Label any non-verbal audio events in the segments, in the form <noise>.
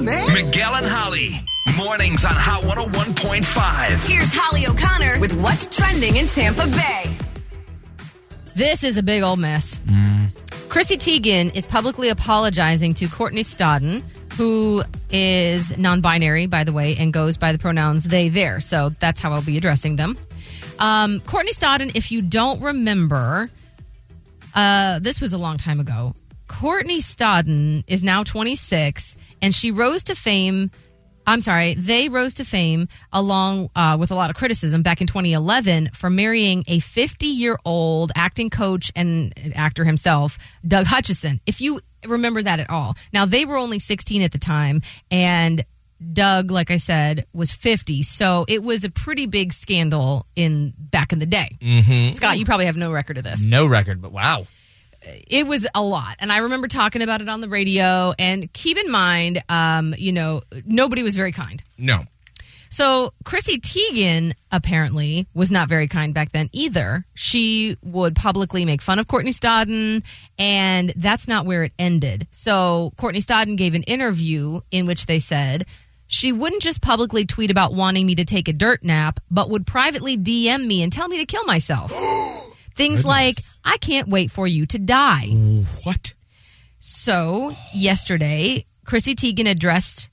Miguel and Holly. Mornings on Hot 101.5. Here's Holly O'Connor with what's trending in Tampa Bay. This is a big old mess. Chrissy Teigen is publicly apologizing to Courtney Stodden, who is non binary, by the way, and goes by the pronouns they, there. So that's how I'll be addressing them. Um, Courtney Stodden, if you don't remember, uh, this was a long time ago. Courtney Stodden is now 26, and she rose to fame. I'm sorry, they rose to fame along uh, with a lot of criticism back in 2011 for marrying a 50 year old acting coach and actor himself, Doug Hutchison. If you remember that at all. Now, they were only 16 at the time, and Doug, like I said, was 50. So it was a pretty big scandal in back in the day. Mm-hmm. Scott, you probably have no record of this No record, but wow. It was a lot. And i remember talking about it on the radio. And keep in mind um, you know nobody was very kind. No. so chrissy teigen apparently was not very kind back then either. She would publicly make fun of courtney stodden and that's not where it ended. So courtney stodden gave an interview in which they said she wouldn't just publicly tweet about wanting me to take a dirt nap but would privately dm me and tell me to kill myself <gasps> <gasps> things like i can't wait for you to die What? so yesterday, Chrissy Teigen addressed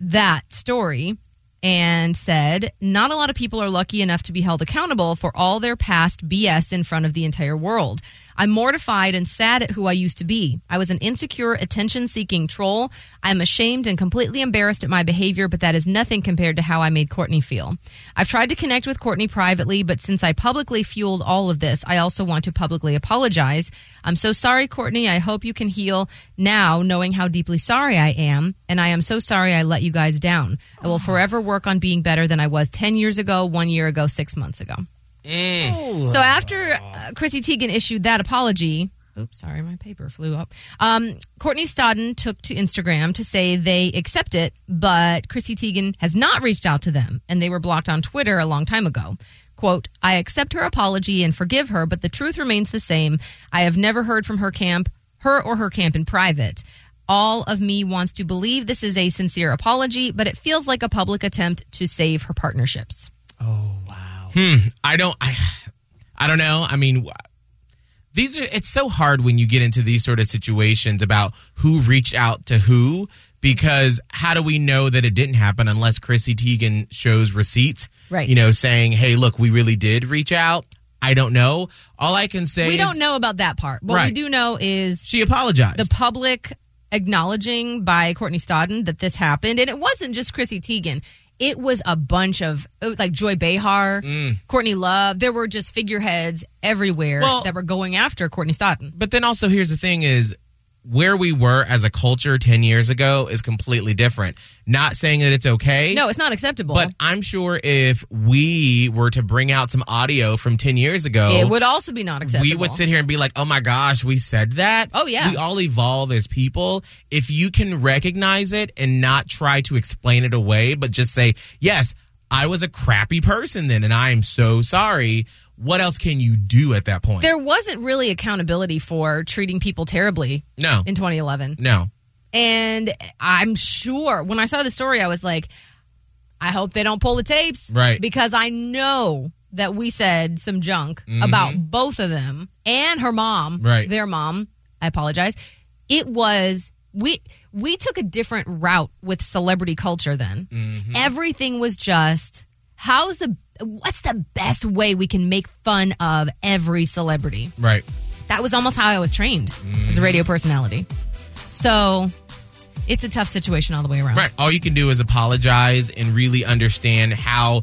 that story and said, Not a lot of people are lucky enough to be held accountable for all their past BS in front of the entire world. I'm mortified and sad at who I used to be. I was an insecure, attention seeking troll. I'm ashamed and completely embarrassed at my behavior, but that is nothing compared to how I made Courtney feel. I've tried to connect with Courtney privately, but since I publicly fueled all of this, I also want to publicly apologize. I'm so sorry, Courtney. I hope you can heal now, knowing how deeply sorry I am. And I am so sorry I let you guys down. I will forever work on being better than I was 10 years ago, one year ago, six months ago. So after uh, Chrissy Teigen issued that apology, oops, sorry, my paper flew up. Um, Courtney Stodden took to Instagram to say they accept it, but Chrissy Teigen has not reached out to them, and they were blocked on Twitter a long time ago. Quote, I accept her apology and forgive her, but the truth remains the same. I have never heard from her camp, her or her camp in private. All of me wants to believe this is a sincere apology, but it feels like a public attempt to save her partnerships. Hmm, I don't. I. I don't know. I mean, these are. It's so hard when you get into these sort of situations about who reached out to who because how do we know that it didn't happen unless Chrissy Teigen shows receipts? Right. You know, saying, "Hey, look, we really did reach out." I don't know. All I can say We is don't know about that part. What we do know is she apologized. the public acknowledging by Courtney Stodden that this happened. And it wasn't just Chrissy Teigen. It was a bunch of it was like Joy Behar, mm. Courtney Love. There were just figureheads everywhere Well- that were going after Courtney Stodden. But then also, here's the thing: is where we were as a culture ten years ago is completely different. Not saying that it's okay. No, it's not acceptable. But I'm sure if we were to bring out some audio from 10 years ago, it would also be not acceptable. we would sit here and be like, oh my gosh, we said that. Oh, yeah. We all evolve as people. If you can recognize it and not try to explain it away, but just say, yes, I was a crappy person then and I am so sorry. What else can you do at that point? There wasn't really accountability for treating people terribly no. in 2011. no. And I'm sure when I saw the story, I was like, I hope they don't pull the tapes. Right. Because I know that we said some junk about both of them and her mom. Mm-hmm. Right. Their mom. I apologize. It was we we took a different route with celebrity culture then. Mm-hmm. Everything was just how's the what's the best way we can make fun of every celebrity? Right. That was almost how I was trained as a radio personality. So it's a tough situation all the way around. Right. All you can do is apologize and really understand how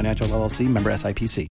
Financial LLC member SIPC.